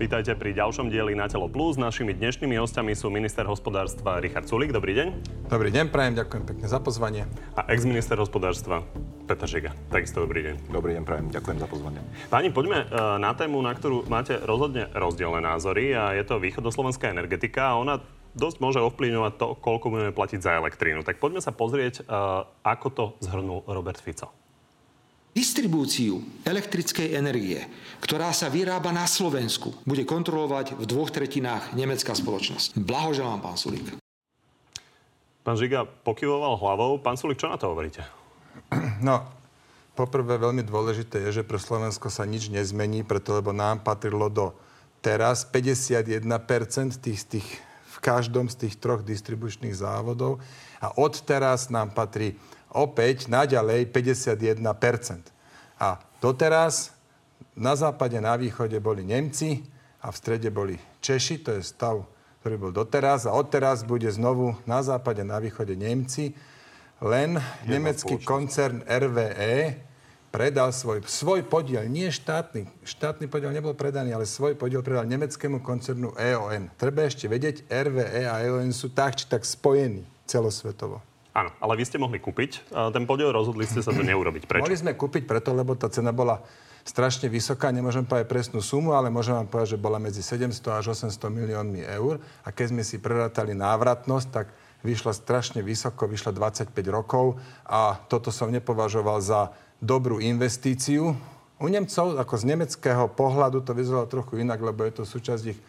Vítajte pri ďalšom dieli Na telo plus. Našimi dnešnými hostiami sú minister hospodárstva Richard Sulik. Dobrý deň. Dobrý deň, prajem, ďakujem pekne za pozvanie. A ex-minister hospodárstva Peter Žiga. Takisto dobrý deň. Dobrý deň, prajem, ďakujem za pozvanie. Páni, poďme e, na tému, na ktorú máte rozhodne rozdielne názory a je to východoslovenská energetika a ona dosť môže ovplyvňovať to, koľko budeme platiť za elektrínu. Tak poďme sa pozrieť, e, ako to zhrnul Robert Fico. Distribúciu elektrickej energie, ktorá sa vyrába na Slovensku, bude kontrolovať v dvoch tretinách nemecká spoločnosť. Blahoželám, pán Sulík. Pán Žiga pokyvoval hlavou. Pán Sulík, čo na to hovoríte? No, poprvé veľmi dôležité je, že pre Slovensko sa nič nezmení, preto lebo nám patrilo do teraz 51% tých, tých, v každom z tých troch distribučných závodov a od teraz nám patrí opäť naďalej 51%. A doteraz na západe, na východe boli Nemci a v strede boli Češi, to je stav, ktorý bol doteraz. A odteraz bude znovu na západe, na východe Nemci. Len Jedna nemecký koncern RVE predal svoj, svoj podiel, nie štátny, štátny podiel nebol predaný, ale svoj podiel predal nemeckému koncernu EON. Treba ešte vedieť, RVE a EON sú tak či tak spojení celosvetovo. Áno, ale vy ste mohli kúpiť ten podiel, rozhodli ste sa to neurobiť. Prečo? Mohli sme kúpiť preto, lebo tá cena bola strašne vysoká, nemôžem povedať presnú sumu, ale môžem vám povedať, že bola medzi 700 až 800 miliónmi eur. A keď sme si prerátali návratnosť, tak vyšla strašne vysoko, vyšla 25 rokov a toto som nepovažoval za dobrú investíciu. U Nemcov, ako z nemeckého pohľadu, to vyzeralo trochu inak, lebo je to súčasť ich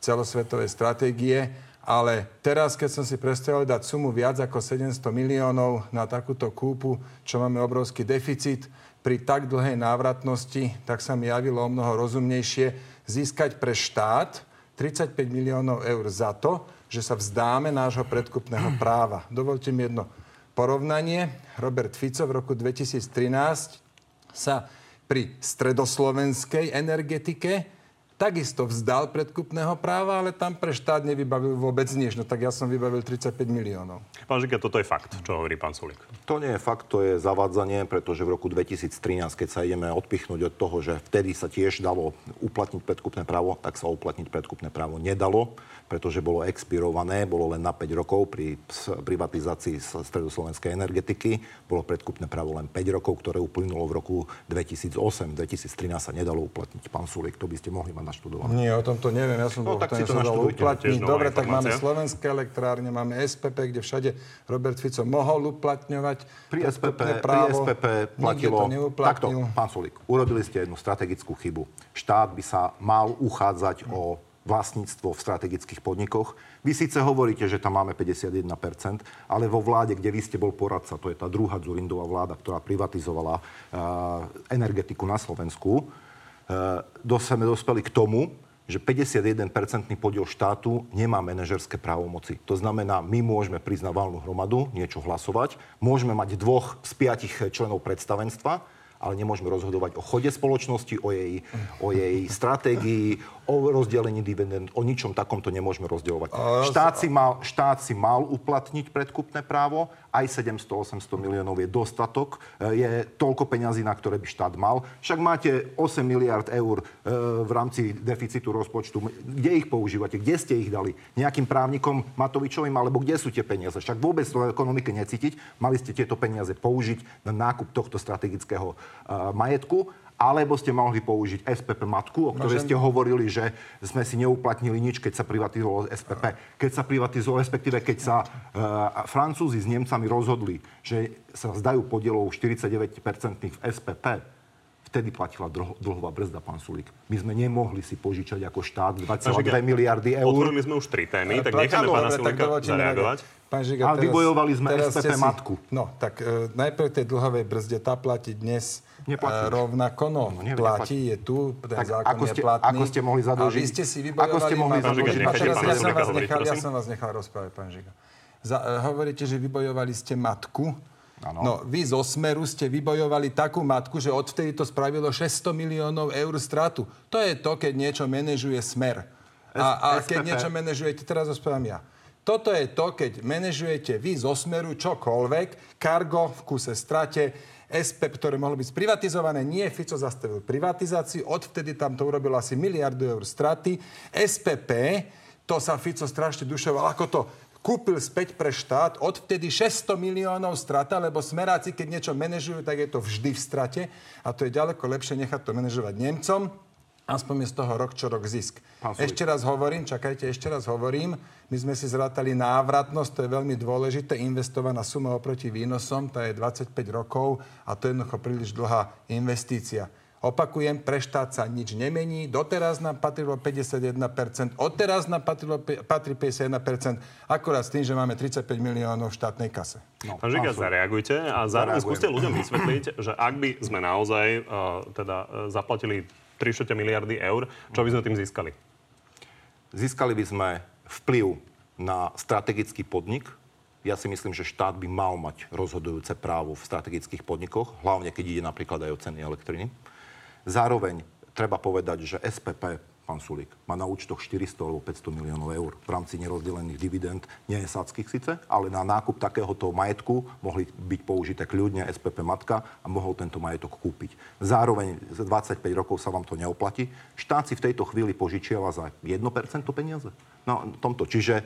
celosvetovej stratégie ale teraz, keď som si predstavil dať sumu viac ako 700 miliónov na takúto kúpu, čo máme obrovský deficit, pri tak dlhej návratnosti, tak sa mi javilo o mnoho rozumnejšie získať pre štát 35 miliónov eur za to, že sa vzdáme nášho predkupného práva. Dovolte mi jedno porovnanie. Robert Fico v roku 2013 sa pri stredoslovenskej energetike takisto vzdal predkupného práva, ale tam pre štát nevybavil vôbec nič. No tak ja som vybavil 35 miliónov. Pán Žika, toto je fakt, čo hovorí pán Sulik. To nie je fakt, to je zavádzanie, pretože v roku 2013, keď sa ideme odpichnúť od toho, že vtedy sa tiež dalo uplatniť predkupné právo, tak sa uplatniť predkupné právo nedalo pretože bolo expirované, bolo len na 5 rokov pri privatizácii stredoslovenskej energetiky. Bolo predkupné právo len 5 rokov, ktoré uplynulo v roku 2008. 2013 sa nedalo uplatniť. Pán Sulik, to by ste mohli mať naštudované. Nie, o tom to neviem. Ja som no, bol, tak si to uplatniť. Dobre, tak máme slovenské elektrárne, máme SPP, kde všade Robert Fico mohol uplatňovať pri SPP, právo. Pri SPP platilo... Takto, pán Sulik, urobili ste jednu strategickú chybu. Štát by sa mal uchádzať o vlastníctvo v strategických podnikoch. Vy síce hovoríte, že tam máme 51%, ale vo vláde, kde vy ste bol poradca, to je tá druhá Zurindová vláda, ktorá privatizovala uh, energetiku na Slovensku, sme dospeli k tomu, že 51% podiel štátu nemá manažerské právomoci. To znamená, my môžeme prísť na valnú hromadu, niečo hlasovať, môžeme mať dvoch z piatich členov predstavenstva, ale nemôžeme rozhodovať o chode spoločnosti, o jej, o jej stratégii, o rozdelení dividend, o ničom takomto nemôžeme rozdeľovať. Štát si, mal, štát si mal uplatniť predkupné právo, aj 700-800 miliónov je dostatok, e, je toľko peňazí, na ktoré by štát mal. Však máte 8 miliard eur e, v rámci deficitu rozpočtu. Kde ich používate? Kde ste ich dali? Nejakým právnikom Matovičovým? Alebo kde sú tie peniaze? Však vôbec to ekonomike necítiť. Mali ste tieto peniaze použiť na nákup tohto strategického majetku alebo ste mohli použiť SPP matku, o ktorej Môžem... ste hovorili, že sme si neuplatnili nič, keď sa privatizovalo SPP. Keď sa privatizovalo, respektíve keď sa uh, Francúzi s Nemcami rozhodli, že sa zdajú podielov 49% v SPP, vtedy platila dlhová brzda, pán Sulík. My sme nemohli si požičať ako štát 2,2 miliardy eur. Otvorili sme už tri témy, tak necháme pána Sulíka zareagovať. Pán Žiga, Ale vybojovali sme SPP si, matku. No, tak uh, najprv tej dlhovej brzde, tá platí dnes Neplatí. rovnako, no, no neviem, platí, je tu, ten tak zákon ako ste, je platný. Ako ste mohli zadlžiť? A vy ste si vybojovali... Ako ste mohli zadlžiť? Ja som vás nechal, rozprávať, pán Žiga. Za, uh, hovoríte, že vybojovali ste matku. Ano. No, vy zo Smeru ste vybojovali takú matku, že odvtedy to spravilo 600 miliónov eur stratu. To je to, keď niečo manažuje Smer. A, a keď niečo manažujete, teraz rozprávam ja. Toto je to, keď manažujete vy zo smeru čokoľvek, kargo v kuse strate, SP, ktoré mohlo byť sprivatizované. Nie, Fico zastavil privatizáciu, odvtedy tam to urobilo asi miliardu eur straty. SPP, to sa Fico strašne dušoval, ako to kúpil späť pre štát, odvtedy 600 miliónov strata, lebo smeráci, keď niečo manažujú, tak je to vždy v strate a to je ďaleko lepšie nechať to manažovať Nemcom aspoň je z toho rok čo rok zisk. Ešte raz hovorím, čakajte, ešte raz hovorím, my sme si zrátali návratnosť, to je veľmi dôležité, investovaná suma oproti výnosom, to je 25 rokov a to je jednoducho príliš dlhá investícia. Opakujem, pre štát sa nič nemení. Doteraz nám patrilo 51%, odteraz nám patrilo, patrí 51%, akurát s tým, že máme 35 miliónov v štátnej kase. No, Pán Žiga, zareagujte a zároveň skúste ľuďom vysvetliť, že ak by sme naozaj uh, teda, uh, zaplatili 3 miliardy eur. Čo by sme tým získali? Získali by sme vplyv na strategický podnik. Ja si myslím, že štát by mal mať rozhodujúce právo v strategických podnikoch, hlavne keď ide napríklad aj o ceny elektriny. Zároveň treba povedať, že SPP pán Sulík, má na účtoch 400 alebo 500 miliónov eur v rámci nerozdelených dividend, nie je sádzkých síce, ale na nákup takéhoto majetku mohli byť použité kľudne SPP Matka a mohol tento majetok kúpiť. Zároveň za 25 rokov sa vám to neoplatí. Štát si v tejto chvíli požičiava za 1% peniaze. No, tomto. Čiže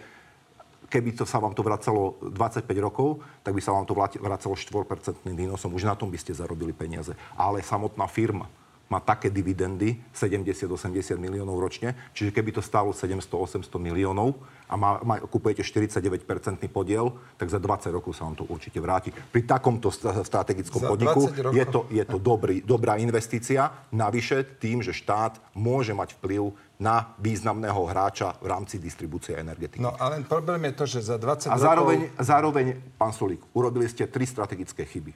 keby to sa vám to vracalo 25 rokov, tak by sa vám to vracalo 4% výnosom. Už na tom by ste zarobili peniaze. Ale samotná firma má také dividendy, 70-80 miliónov ročne, čiže keby to stálo 700-800 miliónov a má, má, kupujete 49-percentný podiel, tak za 20 rokov sa vám to určite vráti. Pri takomto strategickom za podniku je to, je to dobrý, dobrá investícia, navyše tým, že štát môže mať vplyv na významného hráča v rámci distribúcie energetiky. No ale problém je to, že za 20 A zároveň, rokov... zároveň, pán Solík, urobili ste tri strategické chyby.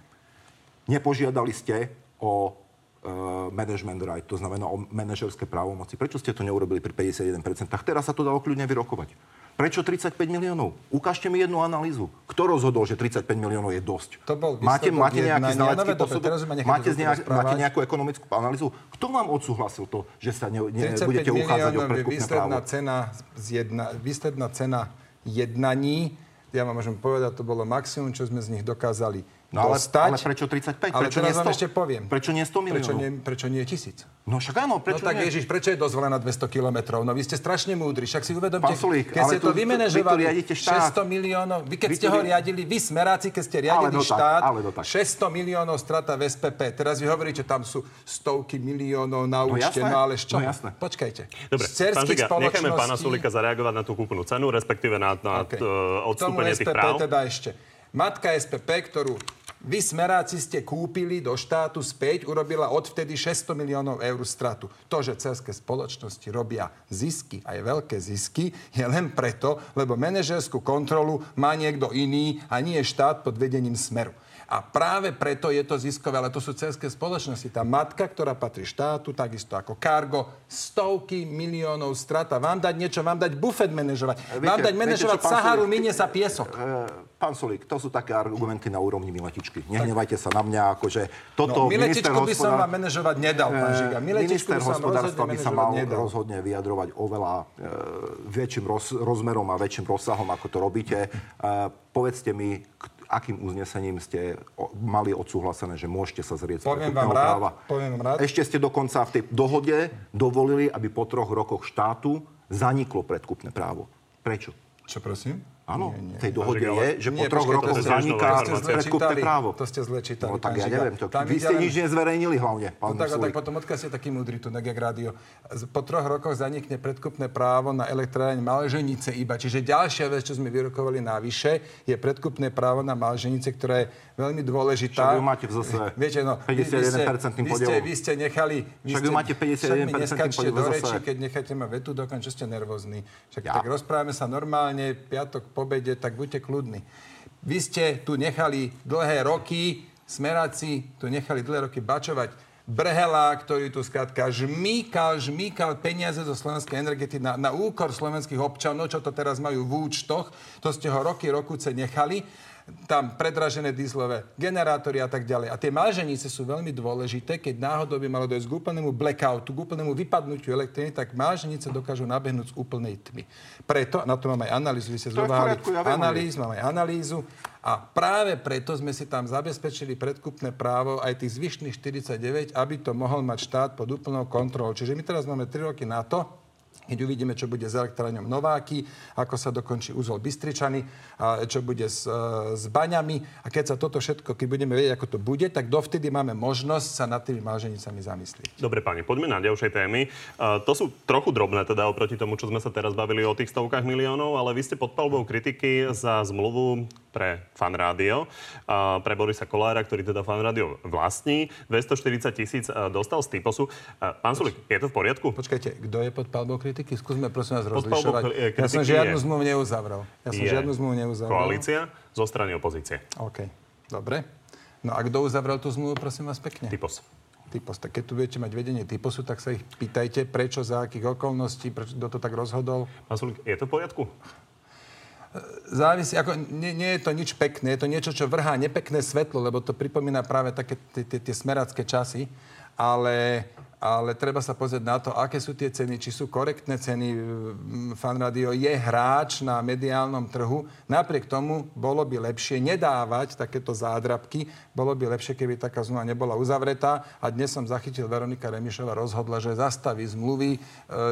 Nepožiadali ste o management right, to znamená o manažerské právomoci. Prečo ste to neurobili pri 51%? Teraz sa to dalo kľudne vyrokovať. Prečo 35 miliónov? Ukážte mi jednu analýzu. Kto rozhodol, že 35 miliónov je dosť? To bol máte, máte nejaký znalecký posudok? Máte, nejak, máte nejakú ekonomickú analýzu? Kto vám odsúhlasil to, že sa ne, ne, budete uchádzať o predkupné právo? Cena jedna, výsledná cena jednaní, ja vám môžem povedať, to bolo maximum, čo sme z nich dokázali No ale, dostať. ale prečo 35? Ale prečo teraz nie 100? vám ešte poviem. Prečo nie 100 miliónov? Prečo nie, prečo nie tisíc? No však áno, prečo No tak nie? Ježiš, prečo je dozvolená 200 kilometrov? No vy ste strašne múdri, však si uvedomte, Sulík, keď ste to vymenežovali 600 miliónov, vy keď vy ste ho riadili, vy smeráci, keď ste riadili ale štát, ale 600 miliónov strata v SPP. Teraz vy hovoríte, tam sú stovky miliónov na no účte, no, no ale čo? No jasné. Počkajte. Dobre, pán Žiga, nechajme pána Sulíka zareagovať na tú kúpnu cenu, respektíve na, na okay. odstúpenie tých práv. teda ešte. Matka SPP, ktorú vy smeráci ste kúpili do štátu späť, urobila odvtedy 600 miliónov eur stratu. To, že cerské spoločnosti robia zisky, aj veľké zisky, je len preto, lebo manažerskú kontrolu má niekto iný a nie štát pod vedením smeru. A práve preto je to ziskové, ale to sú cerské spoločnosti. Tá matka, ktorá patrí štátu, takisto ako Cargo, stovky miliónov strata. Vám dať niečo, vám dať bufet manažovať. Viete, vám dať manažovať viete, čo, Saharu, minie sa piesok. E, pán Solík, to sú také argumenty na úrovni Miletičky. Nehnevajte sa na mňa, akože toto... No, Miletičku by som vám manažovať nedal, pán Žiga. E, minister hospodárstva by sa mal nedal. rozhodne vyjadrovať oveľa e, väčším roz, rozmerom a väčším rozsahom, ako to robíte. E, povedzte mi, akým uznesením ste mali odsúhlasené, že môžete sa zrieť poviem vám rád, práva. Poviem vám rád. Ešte ste dokonca v tej dohode dovolili, aby po troch rokoch štátu zaniklo predkupné právo. Prečo? Čo prosím? Áno, v tej dohode je, že po troch rokoch zaniká predkupné právo. To ste zle čítali. No tak ja neviem, to, vy ste nič nezverejnili hlavne, pán no, tak, tak potom odkiaľ ste taký múdry tu, na rádio. Po troch rokoch zanikne predkupné právo na elektráreň Malženice iba. Čiže ďalšia vec, čo sme vyrokovali navyše, je predkupné právo na Malženice, ktorá je veľmi dôležitá. Však ju máte v zase Viete, no, 51% podielom. Vy ste, nechali... Vy Však ju máte 51% podielom do reči, keď necháte ma vetu dokončiť, ste nervózni. Však tak rozprávame sa normálne, piatok po obede, tak buďte kľudní. Vy ste tu nechali dlhé roky, smeráci tu nechali dlhé roky bačovať Brhela, ktorý tu skrátka žmýkal, žmýkal peniaze zo slovenskej energetiky na, na úkor slovenských občanov, čo to teraz majú v účtoch. To ste ho roky, rokuce nechali. Tam predražené dieslové generátory a tak ďalej. A tie máženice sú veľmi dôležité, keď náhodou by malo dojsť k úplnému blackoutu, k úplnému vypadnutiu elektriny, tak máženice dokážu nabehnúť z úplnej tmy. Preto, na to máme aj analýzu, vy ste zrovnali ja analýz, máme aj analýzu a práve preto sme si tam zabezpečili predkupné právo aj tých zvyšných 49, aby to mohol mať štát pod úplnou kontrolou. Čiže my teraz máme 3 roky na to, keď uvidíme, čo bude s elektráňom Nováky, ako sa dokončí úzol Bystričany, a čo bude s, e, s baňami. A keď sa toto všetko, keď budeme vedieť, ako to bude, tak dovtedy máme možnosť sa nad tými máženicami zamyslieť. Dobre, pani, poďme na ďalšej témy. Uh, to sú trochu drobné, teda oproti tomu, čo sme sa teraz bavili o tých stovkách miliónov, ale vy ste pod palbou kritiky za zmluvu pre fan rádio, uh, pre Borisa Kolára, ktorý teda fan rádio vlastní. 240 tisíc uh, dostal z Typosu. Pán Sulik, je to v poriadku? Počkajte, kto je pod palbou kritiky? Kritiky? Skúsme prosím vás rozlišovať. Ja som žiadnu zmluvu neuzavral. Ja som žiadnu zmluvu neuzavral. Koalícia zo strany opozície. OK, dobre. No a kto uzavrel tú zmluvu, prosím vás pekne? Typos. Typos. Tak keď tu budete mať vedenie Typosu, tak sa ich pýtajte, prečo, za akých okolností, prečo, kto to tak rozhodol. Pán Sulik, je to v poriadku? závisí, ako nie, nie je to nič pekné, je to niečo, čo vrhá nepekné svetlo, lebo to pripomína práve také tie smeracké časy, ale ale treba sa pozrieť na to, aké sú tie ceny, či sú korektné ceny. Fan Radio je hráč na mediálnom trhu. Napriek tomu bolo by lepšie nedávať takéto zádrabky. Bolo by lepšie, keby taká zmluva nebola uzavretá. A dnes som zachytil, Veronika Remišova rozhodla, že zastaví zmluvy e,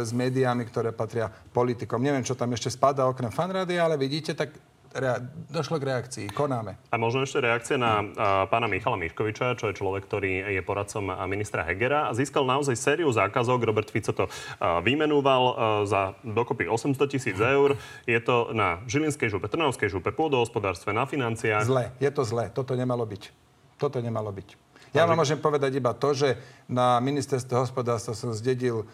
s médiami, ktoré patria politikom. Neviem, čo tam ešte spadá okrem Fan Radio, ale vidíte, tak rea- došlo k reakcii. Konáme. A možno ešte reakcia na a, pána Michala Miškoviča, čo je človek, ktorý je poradcom ministra Hegera a získal naozaj sériu zákazok. Robert Fico to a, vymenúval a, za dokopy 800 tisíc eur. Je to na Žilinskej župe, Trnavskej župe, pôdohospodárstve, na financiách. Zle, je to zle. Toto nemalo byť. Toto nemalo byť. Ja vám môžem povedať iba to, že na ministerstve hospodárstva som zdedil e,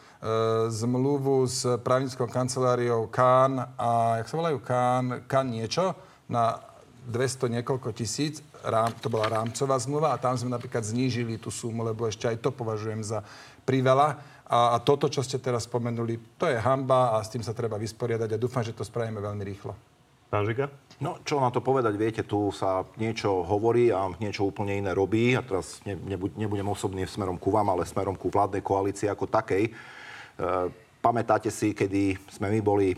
zmluvu s právnickou kanceláriou Kán a, jak sa volajú, Kán, Kán niečo, na 200 niekoľko tisíc, rám, to bola rámcová zmluva a tam sme napríklad znížili tú sumu, lebo ešte aj to považujem za priveľa. A, a toto, čo ste teraz spomenuli, to je hamba a s tým sa treba vysporiadať a dúfam, že to spravíme veľmi rýchlo. Pán Žika? No, čo na to povedať, viete, tu sa niečo hovorí a niečo úplne iné robí. A teraz nebudem osobný smerom ku vám, ale smerom ku vládnej koalícii ako takej. E, pamätáte si, kedy sme my boli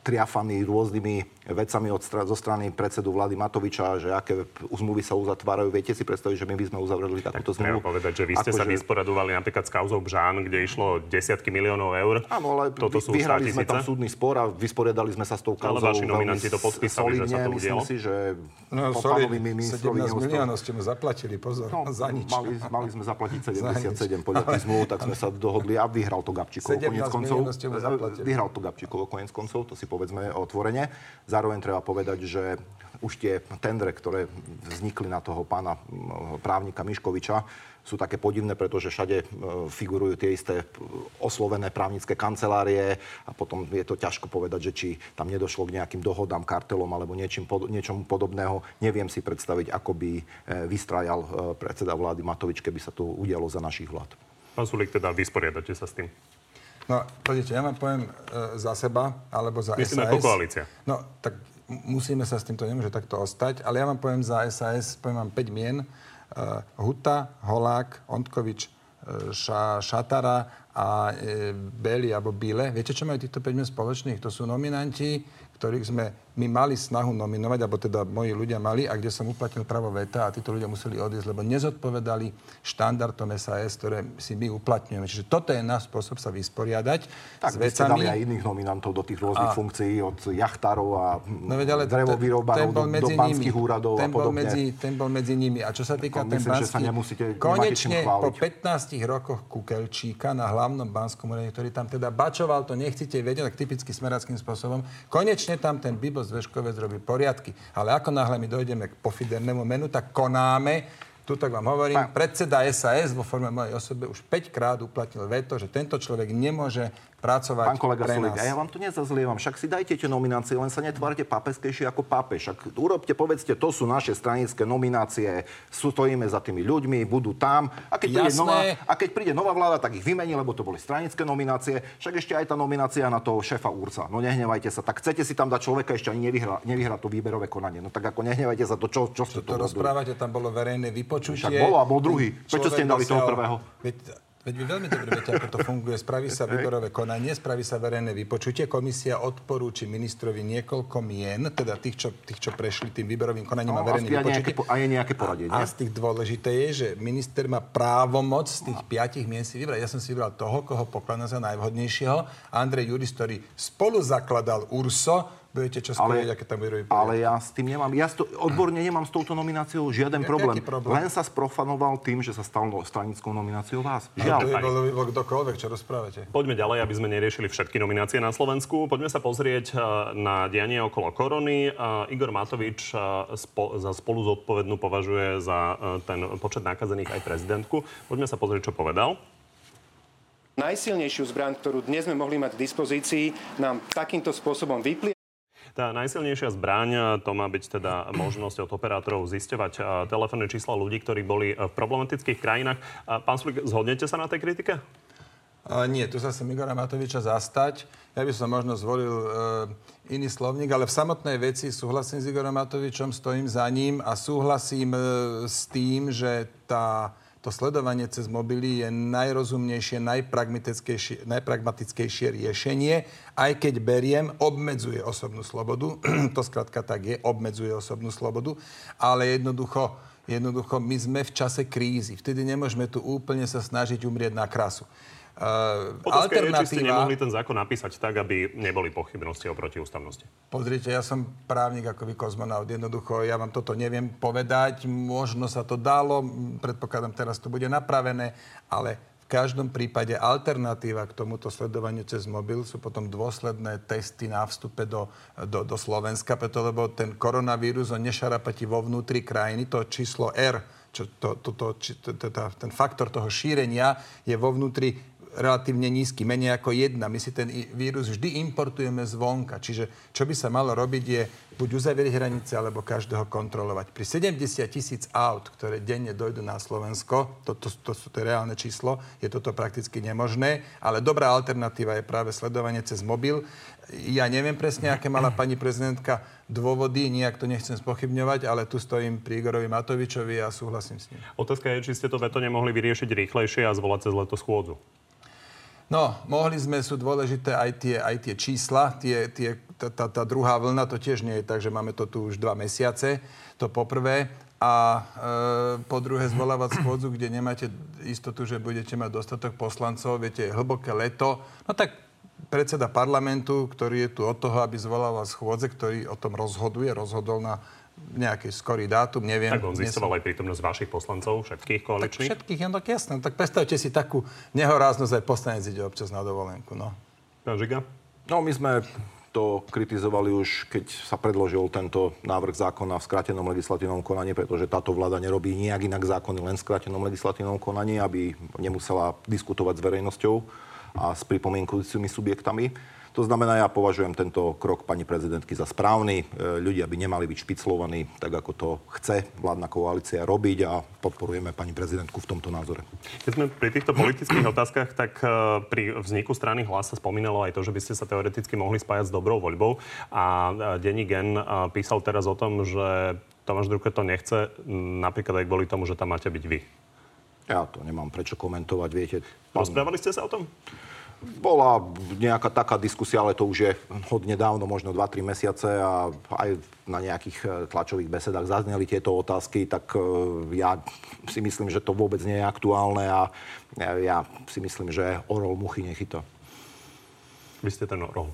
triafaní rôznymi vecami od, zo strany predsedu vlády Matoviča, že aké zmluvy sa uzatvárajú. Viete si predstaviť, že my by sme uzavreli takúto tak zmluvu? Treba povedať, že vy ste sa že... vysporadovali napríklad s kauzou Bžán, kde išlo desiatky miliónov eur. Áno, ale Toto sú vyhrali sme tam súdny spor a vysporiadali sme sa s tou kauzou. Ale vaši nominanti to podpísali, že sa to udialo. si, že no, sorry, 17 miliónov ste mu zaplatili, pozor, no, za nič. Mali, mali sme zaplatiť 77 podľa tých zmluv, tak sme sa dohodli a vyhral to Gabčíkovo konec koncov. Vyhral to Gabčíkovo konec koncov, to si povedzme otvorene. Zároveň treba povedať, že už tie tendre, ktoré vznikli na toho pána právnika Miškoviča, sú také podivné, pretože všade figurujú tie isté oslovené právnické kancelárie a potom je to ťažko povedať, že či tam nedošlo k nejakým dohodám, kartelom alebo niečím, niečomu podobného. Neviem si predstaviť, ako by e, vystrajal e, predseda vlády Matovič, keby sa to udialo za našich vlád. Pán Sulik, teda vysporiadate sa s tým? No, pozrite, ja vám poviem e, za seba, alebo za Myslím, SAS. Myslím, koalícia. No, tak musíme sa s týmto, nemôže takto ostať, ale ja vám poviem za SAS, poviem vám 5 mien. Uh, Huta, Holák, Ondkovič, uh, ša, Šatara a uh, Beli alebo Bile. Viete, čo majú týchto 5 mien spoločných? To sú nominanti, ktorých sme my mali snahu nominovať, alebo teda moji ľudia mali, a kde som uplatnil právo veta a títo ľudia museli odísť, lebo nezodpovedali štandardom SAS, ktoré si my uplatňujeme. Čiže toto je náš spôsob sa vysporiadať tak, s vecami. Tak, aj iných nominantov do tých rôznych a... funkcií, od jachtárov a no, ale drevovýrobarov do, do banských úradov ten a podobne. Bol medzi, ten bol medzi nimi. A čo sa týka ten banský, konečne po 15 rokoch Kukelčíka na hlavnom banskom úrade, ktorý tam teda bačoval, to nechcete vedieť, tak typicky smerackým spôsobom, konečne tam ten Bibos Veškovec robí poriadky. Ale ako náhle my dojdeme k pofidernému menu, tak konáme. Tu tak vám hovorím, Pán. predseda SAS vo forme mojej osobe už 5 krát uplatnil veto, že tento človek nemôže pracovať Pán kolega pre nás. ja vám to nezazlievam. Však si dajte tie nominácie, len sa netvárte pápeskejšie ako pápež. Však urobte, povedzte, to sú naše stranické nominácie, sú, stojíme za tými ľuďmi, budú tam. A keď, príde nová, a keď príde nová vláda, tak ich vymení, lebo to boli stranické nominácie. Však ešte aj tá nominácia na toho šéfa Ursa. No nehnevajte sa. Tak chcete si tam dať človeka, ešte ani nevyhrá, nevyhrá to výberové konanie. No tak ako nehnevajte sa to, čo, čo ste to, to rozprávate, tam bolo verejné vypočutie. Však bolo a bol druhý. Prečo ste dali toho prvého? Veď vy veľmi dobre viete, ako to funguje. Spraví sa výborové konanie, spraví sa verejné vypočutie. Komisia odporúči ministrovi niekoľko mien, teda tých, čo, tých, čo prešli tým výberovým konaním no, a verejné vypočutie. Nejaké, a je nejaké poradie, A z tých dôležité je, že minister má právomoc z tých piatich mien si vybrať. Ja som si vybral toho, koho pokladám za najvhodnejšieho. Andrej Juris, ktorý spolu zakladal URSO, budete čo skôr aké tam bude Ale ja s tým nemám, ja to, odborne nemám s touto nomináciou žiaden problém. problém. Len sa sprofanoval tým, že sa stal no, stranickou nomináciou vás. Žiaľ. Ale to je bolo, bolo kdokoľvek, čo rozprávate. Poďme ďalej, aby sme neriešili všetky nominácie na Slovensku. Poďme sa pozrieť eh, na dianie okolo korony. Eh, Igor Matovič eh, spo, za spolu zodpovednú považuje za ten počet nakazených aj prezidentku. Poďme sa pozrieť, čo povedal. Najsilnejšiu zbraň, ktorú dnes sme mohli mať k dispozícii, nám takýmto spôsobom vyplie. Tá najsilnejšia zbraň, to má byť teda možnosť od operátorov zisťovať telefónne čísla ľudí, ktorí boli v problematických krajinách. Pán Sulik, zhodnete sa na tej kritike? Nie, tu sa sem Igora Matoviča zastať. Ja by som možno zvolil e, iný slovník, ale v samotnej veci súhlasím s Igorom Matovičom, stojím za ním a súhlasím e, s tým, že tá to sledovanie cez mobily je najrozumnejšie, najpragmatickejšie, najpragmatickejšie riešenie, aj keď beriem, obmedzuje osobnú slobodu. to skrátka tak je, obmedzuje osobnú slobodu, ale jednoducho, jednoducho my sme v čase krízy. Vtedy nemôžeme tu úplne sa snažiť umrieť na krasu. Uh, alternatíva... je, či ste nemohli ten zákon napísať tak, aby neboli pochybnosti o protiústavnosti. Pozrite, ja som právnik ako vy kozmonaut. Jednoducho, ja vám toto neviem povedať. Možno sa to dalo, predpokladám, teraz to bude napravené, ale v každom prípade alternatíva k tomuto sledovaniu cez mobil sú potom dôsledné testy na vstupe do, do, do Slovenska, preto lebo ten koronavírus, on nešarapatí vo vnútri krajiny, to číslo R, čo to, to, to, či, to, to, to, ten faktor toho šírenia je vo vnútri relatívne nízky, menej ako jedna. My si ten vírus vždy importujeme zvonka. Čiže čo by sa malo robiť je buď uzavrieť hranice, alebo každého kontrolovať. Pri 70 tisíc aut, ktoré denne dojdú na Slovensko, to, to, to, to, to reálne číslo, je toto prakticky nemožné, ale dobrá alternatíva je práve sledovanie cez mobil. Ja neviem presne, aké mala pani prezidentka dôvody, nejak to nechcem spochybňovať, ale tu stojím pri Igorovi Matovičovi a súhlasím s ním. Otázka je, či ste to veto nemohli vyriešiť rýchlejšie a zvolať cez leto schôdzu. No, mohli sme, sú dôležité aj tie, aj tie čísla. Tie, tie, tá, tá, tá druhá vlna to tiež nie je tak, že máme to tu už dva mesiace. To poprvé. A e, po druhé zvolávať schôdzu, kde nemáte istotu, že budete mať dostatok poslancov, viete, hlboké leto. No tak predseda parlamentu, ktorý je tu od toho, aby zvolával schôdze, ktorý o tom rozhoduje, rozhodol na nejaký skorý dátum, neviem. Tak on zistoval aj prítomnosť vašich poslancov, všetkých koaličných? Tak všetkých, no tak jasné. Tak predstavte si takú nehoráznosť, aj poslanec ide občas na dovolenku, no. Pán Žiga? No, my sme to kritizovali už, keď sa predložil tento návrh zákona v skrátenom legislatívnom konaní, pretože táto vláda nerobí nejak inak zákony len v skrátenom legislatívnom konaní, aby nemusela diskutovať s verejnosťou a s pripomienkujúcimi subjektami. To znamená, ja považujem tento krok pani prezidentky za správny. E, ľudia by nemali byť špiclovaní tak, ako to chce vládna koalícia robiť a podporujeme pani prezidentku v tomto názore. Keď sme pri týchto politických otázkach, tak e, pri vzniku strany hlas sa spomínalo aj to, že by ste sa teoreticky mohli spájať s dobrou voľbou. A e, Denní Gen písal teraz o tom, že Tomáš Drucker to nechce, napríklad aj kvôli tomu, že tam máte byť vy. Ja to nemám prečo komentovať, viete. Rozprávali ste sa o tom? Bola nejaká taká diskusia, ale to už je hodne dávno, možno 2-3 mesiace a aj na nejakých e, tlačových besedách zazneli tieto otázky, tak e, ja si myslím, že to vôbec nie je aktuálne a ja si myslím, že orol muchy nechytá. Vy ste ten orol.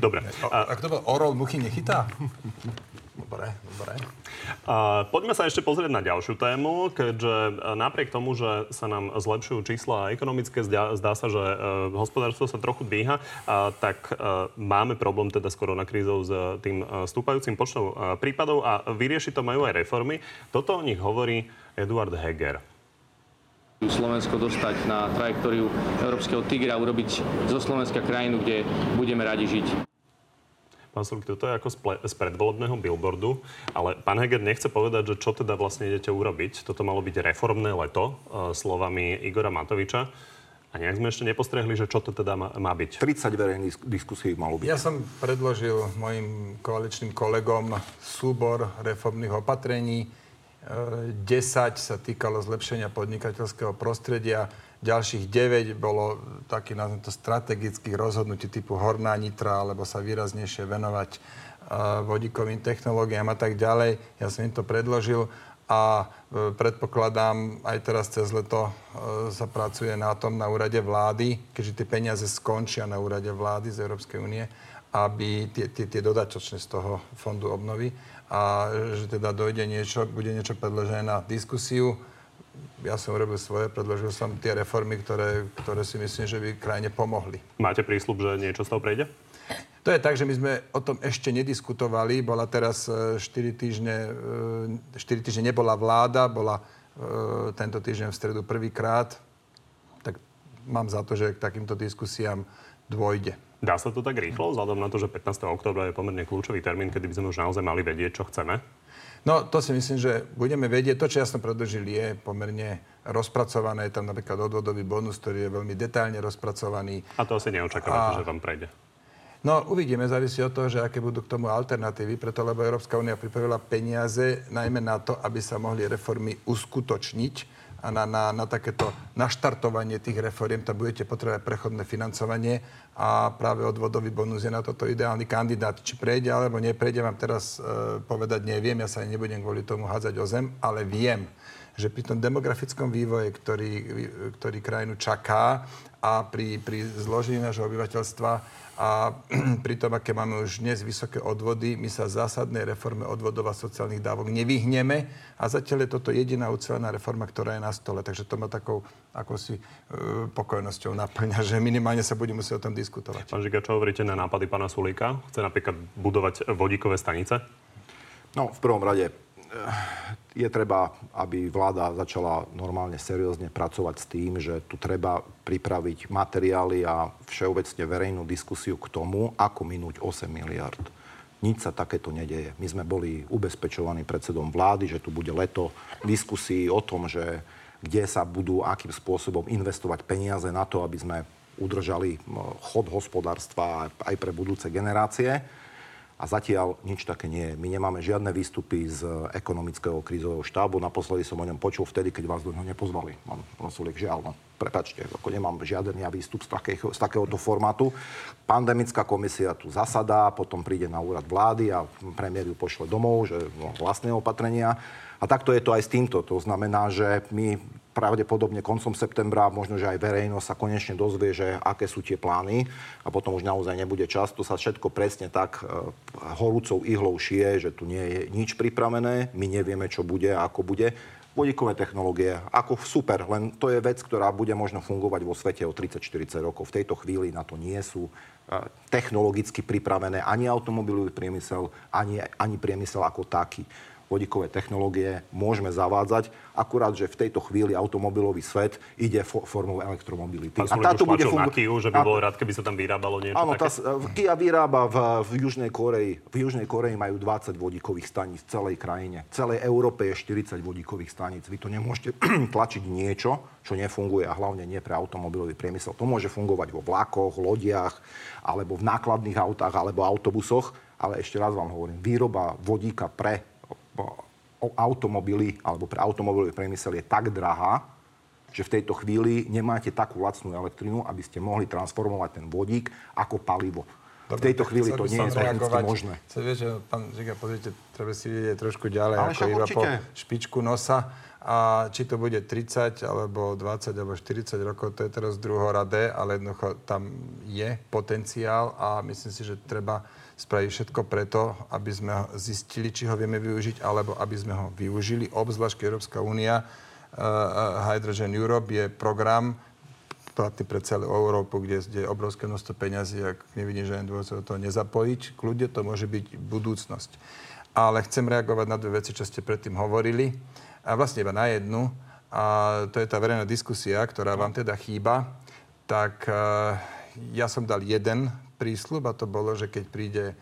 Dobre. A, a kto bol orol muchy nechytá? Dobre, dobre. A poďme sa ešte pozrieť na ďalšiu tému, keďže e, napriek tomu, že sa nám zlepšujú čísla ekonomické, zdá, zdá sa, že e, hospodárstvo sa trochu dvíha, a, tak e, máme problém teda s koronakrízou, s tým stúpajúcim počtom prípadov a vyriešiť to majú aj reformy. Toto o nich hovorí Eduard Heger. Slovensko dostať na trajektóriu európskeho tigra, urobiť zo Slovenska krajinu, kde budeme radi žiť. Pán Sulik, toto je ako z predvolebného billboardu, ale pán Heger nechce povedať, že čo teda vlastne idete urobiť. Toto malo byť reformné leto, e, slovami Igora Matoviča. A nejak sme ešte nepostrehli, že čo to teda má, má byť. 30 verejných diskusí malo byť. Ja som predložil mojim koaličným kolegom súbor reformných opatrení. 10 e, sa týkalo zlepšenia podnikateľského prostredia, Ďalších 9 bolo taký na to strategických rozhodnutí typu Horná Nitra, alebo sa výraznejšie venovať uh, vodíkovým technológiám a tak ďalej. Ja som im to predložil a uh, predpokladám, aj teraz cez leto uh, sa pracuje na tom na úrade vlády, keďže tie peniaze skončia na úrade vlády z Európskej únie, aby tie, tie, tie dodatočné z toho fondu obnovy a že teda dojde niečo, bude niečo predložené na diskusiu ja som urobil svoje, predložil som tie reformy, ktoré, ktoré si myslím, že by krajine pomohli. Máte prísľub, že niečo z toho prejde? To je tak, že my sme o tom ešte nediskutovali. Bola teraz 4 e, týždne, 4 e, týždne nebola vláda, bola e, tento týždeň v stredu prvýkrát. Tak mám za to, že k takýmto diskusiám dôjde. Dá sa to tak rýchlo, vzhľadom na to, že 15. oktobra je pomerne kľúčový termín, kedy by sme už naozaj mali vedieť, čo chceme? No, to si myslím, že budeme vedieť. To, čo ja som predložil, je pomerne rozpracované. Je tam napríklad odvodový bonus, ktorý je veľmi detailne rozpracovaný. A to asi neočakávate, a... že vám prejde. No, uvidíme, závisí od toho, že aké budú k tomu alternatívy, preto lebo Európska únia pripravila peniaze najmä na to, aby sa mohli reformy uskutočniť a na, na, na takéto naštartovanie tých reforiem tam budete potrebovať prechodné financovanie a práve odvodový bonus je na toto ideálny kandidát. Či prejde alebo neprejde, vám teraz e, povedať neviem, ja sa nebudem kvôli tomu hádzať o zem, ale viem, že pri tom demografickom vývoje, ktorý, ktorý krajinu čaká a pri, pri zložení nášho obyvateľstva, a pri tom, aké máme už dnes vysoké odvody, my sa zásadnej reforme odvodov a sociálnych dávok nevyhneme a zatiaľ je toto jediná ucelená reforma, ktorá je na stole. Takže to ma takou ako si e, pokojnosťou naplňa, že minimálne sa bude musieť o tom diskutovať. Pán Žiga, čo hovoríte na nápady pána Sulíka? Chce napríklad budovať vodíkové stanice? No, v prvom rade je treba, aby vláda začala normálne seriózne pracovať s tým, že tu treba pripraviť materiály a všeobecne verejnú diskusiu k tomu, ako minúť 8 miliard. Nič sa takéto nedeje. My sme boli ubezpečovaní predsedom vlády, že tu bude leto diskusí o tom, že kde sa budú akým spôsobom investovať peniaze na to, aby sme udržali chod hospodárstva aj pre budúce generácie. A zatiaľ nič také nie je. My nemáme žiadne výstupy z ekonomického krízového štábu. Naposledy som o ňom počul vtedy, keď vás do neho nepozvali. Mám Sulik, žiaľ, no, prepačte, ako nemám žiaden ja výstup z, takého, z takéhoto formátu. Pandemická komisia tu zasadá, potom príde na úrad vlády a premiér ju pošle domov, že no, vlastné opatrenia. A takto je to aj s týmto. To znamená, že my pravdepodobne koncom septembra, možno, že aj verejnosť sa konečne dozvie, že aké sú tie plány a potom už naozaj nebude čas. To sa všetko presne tak e, horúcou ihlou šije, že tu nie je nič pripravené, my nevieme, čo bude a ako bude. Vodíkové technológie, ako super, len to je vec, ktorá bude možno fungovať vo svete o 30-40 rokov. V tejto chvíli na to nie sú e, technologicky pripravené ani automobilový priemysel, ani, ani priemysel ako taký vodíkové technológie môžeme zavádzať, akurát, že v tejto chvíli automobilový svet ide fo- formou elektromobility. Pán a táto bude fungovať... Kiu, že by bol rád, keby sa tam vyrábalo niečo Áno, také? Tá, Kia vyrába v, v, Južnej Koreji. V Južnej Koreji majú 20 vodíkových staníc v celej krajine. V celej Európe je 40 vodíkových staníc. Vy to nemôžete tlačiť niečo, čo nefunguje a hlavne nie pre automobilový priemysel. To môže fungovať vo vlakoch, lodiach, alebo v nákladných autách, alebo autobusoch. Ale ešte raz vám hovorím, výroba vodíka pre automobily alebo pre automobilový priemysel je tak drahá, že v tejto chvíli nemáte takú lacnú elektrinu, aby ste mohli transformovať ten vodík ako palivo. Dobre, v tejto chvíli to nie je technicky možné. Chcem vieš, že pán Žiga, pozrite, treba si vidieť trošku ďalej, Ale ako iba určite. po špičku nosa. A či to bude 30, alebo 20, alebo 40 rokov, to je teraz druhoradé, ale jednoducho tam je potenciál a myslím si, že treba spraviť všetko preto, aby sme zistili, či ho vieme využiť, alebo aby sme ho využili. Obzvlášť Európska únia, uh, Hydrogen Europe je program platný pre celú Európu, kde, je obrovské množstvo peňazí, ak nevidím že dôvod toho nezapojiť. Kľudne to môže byť budúcnosť. Ale chcem reagovať na dve veci, čo ste predtým hovorili. A vlastne iba na jednu. a to je tá verejná diskusia, ktorá vám teda chýba, tak uh, ja som dal jeden prísľub a to bolo, že keď príde e,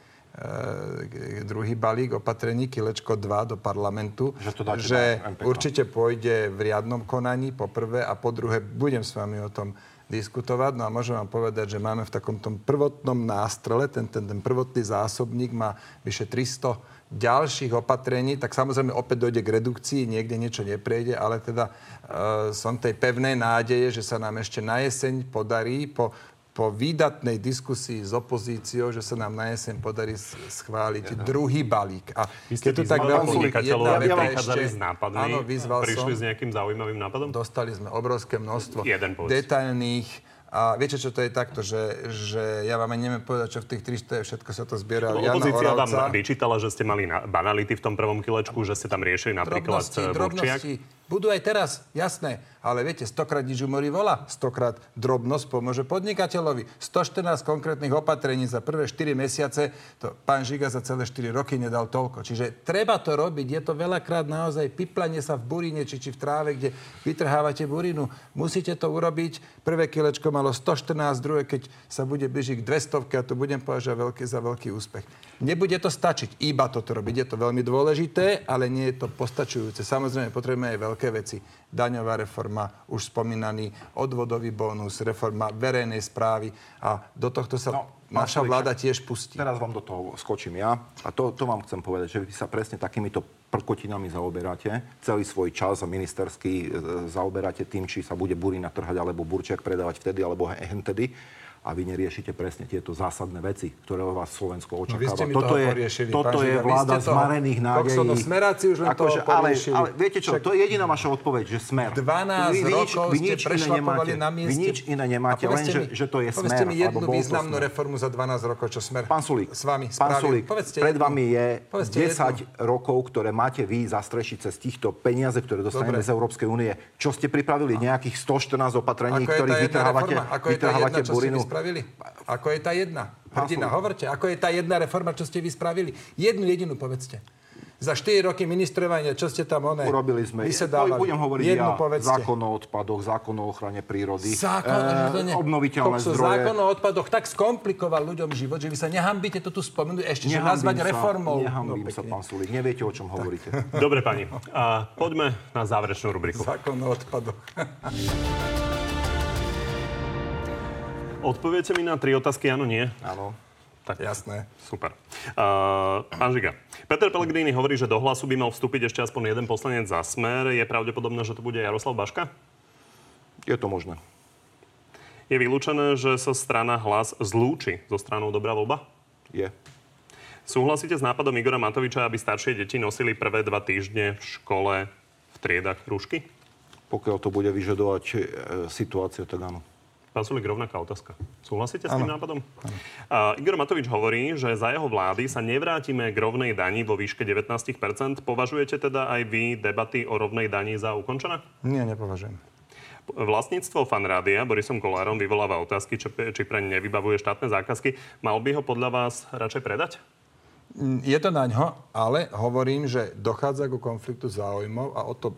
druhý balík opatrení Kilečko 2 do parlamentu, že, to že určite pôjde v riadnom konaní po prvé a po druhé budem s vami o tom diskutovať. No a môžem vám povedať, že máme v takom tom prvotnom nástrele, ten, ten, ten prvotný zásobník má vyše 300 ďalších opatrení, tak samozrejme opäť dojde k redukcii, niekde niečo neprejde, ale teda e, som tej pevnej nádeje, že sa nám ešte na jeseň podarí po po výdatnej diskusii s opozíciou, že sa nám na jeseň podarí schváliť ja. druhý balík. A Vy ste keď tu tak veľmi jedna ja, ja ešte... s nápadmi, áno, vyzval prišli som, s nejakým zaujímavým nápadom? Dostali sme obrovské množstvo Jeden, detailných a viete, čo to je takto, že, že ja vám aj neviem povedať, čo v tých 300 je, všetko sa to zbiera. No, opozícia vám vyčítala, že ste mali na, banality v tom prvom kilečku, že ste tam riešili napríklad drobnosti, drobnosti. Budú aj teraz, jasné. Ale viete, stokrát nič umorí vola, stokrát drobnosť pomôže podnikateľovi. 114 konkrétnych opatrení za prvé 4 mesiace, to pán Žiga za celé 4 roky nedal toľko. Čiže treba to robiť. Je to veľakrát naozaj piplanie sa v burine, či, či v tráve, kde vytrhávate burinu. Musíte to urobiť. Prvé kilečko malo 114, druhé, keď sa bude blížiť k 200, a to budem považovať veľký, za veľký úspech. Nebude to stačiť iba toto robiť. Je to veľmi dôležité, ale nie je to postačujúce. Samozrejme, potrebujeme aj veľké veci. Daňová reforma, už spomínaný odvodový bonus, reforma verejnej správy a do tohto sa no, naša vláda tiež pustí. Teraz vám do toho skočím ja. A to, to vám chcem povedať, že vy sa presne takýmito prkotinami zaoberáte, celý svoj čas ministerský e, zaoberáte tým, či sa bude burina trhať alebo burčiak predávať vtedy alebo hentedy a vy neriešite presne tieto zásadné veci, ktoré vás Slovensko no, očakáva. No, toto je, poriešili, toto je vláda zmarených nádejí. No smeráci už len akože, ale, ale viete čo, Však to je jediná vaša odpoveď, že smer. 12 vy, vy nič, rokov vy nič ste prešlapovali na mieste. Vy nič iné nemáte, len že, že to je smer. Povedzte mi jednu významnú reformu za 12 rokov, čo smer pán Sulík, s vami Pán Sulík, pred vami je 10 rokov, ktoré máte vy zastrešiť cez týchto peniaze, ktoré dostaneme z Európskej únie. Čo ste pripravili? Nejakých 114 opatrení, ktorých vytrhávate burinu? Ako je tá jedna? Hrdina, hovorte, ako je tá jedna reforma, čo ste vy spravili? Jednu jedinú povedzte. Za 4 roky ministrovania, čo ste tam one Urobili sme. Vysedávali. Budem hovoriť jednu ja. Povedzte. Zákon o odpadoch, zákon o ochrane prírody. Zákon, e, obnoviteľné Kokso, zdroje. Zákon o odpadoch tak skomplikoval ľuďom život, že vy sa nehambíte to tu spomenúť ešte, že nazvať sa, reformou. Nehambím no, sa, pán Sulík. Neviete, o čom tak. hovoríte. Dobre, pani. A poďme na záverečnú rubriku. Zákon o odpadoch. Odpoviete mi na tri otázky, áno, nie? Áno. Tak jasné. Super. Uh, pán Žiga, Peter Pellegrini hovorí, že do hlasu by mal vstúpiť ešte aspoň jeden poslanec za smer. Je pravdepodobné, že to bude Jaroslav Baška? Je to možné. Je vylúčené, že sa strana hlas zlúči so stranou Dobrá voľba? Je. Súhlasíte s nápadom Igora Matoviča, aby staršie deti nosili prvé dva týždne v škole v triedach rúšky? Pokiaľ to bude vyžadovať e, situácia, tak áno. Pán Sulik, rovnaká otázka. Súhlasíte s tým ano. nápadom? Uh, Igor Matovič hovorí, že za jeho vlády sa nevrátime k rovnej dani vo výške 19% Považujete teda aj vy debaty o rovnej dani za ukončené? Nie, nepovažujem. Vlastníctvo fanrádia Borisom Kolárom vyvoláva otázky, či, či pre nevybavuje štátne zákazky. Mal by ho podľa vás radšej predať? Mm, je to na ňo, ale hovorím, že dochádza ku konfliktu záujmov a o to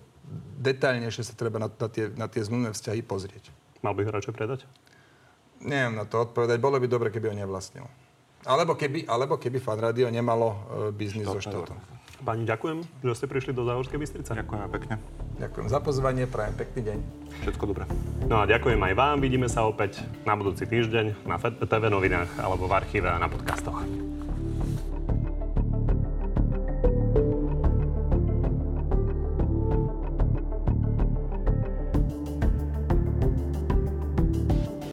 detailnejšie sa treba na, na, tie, na tie zmluvné vzťahy pozrieť. Mal by ho radšej predať? Neviem na to odpovedať. Bolo by dobre, keby ho nevlastnil. Alebo keby, alebo keby fan radio nemalo e, biznis so štátom. Pani, ďakujem, že ste prišli do Záhorskej Bystrice. Ďakujem pekne. Ďakujem za pozvanie, prajem pekný deň. Všetko dobré. No a ďakujem aj vám. Vidíme sa opäť na budúci týždeň na TV novinách alebo v archíve a na podcastoch.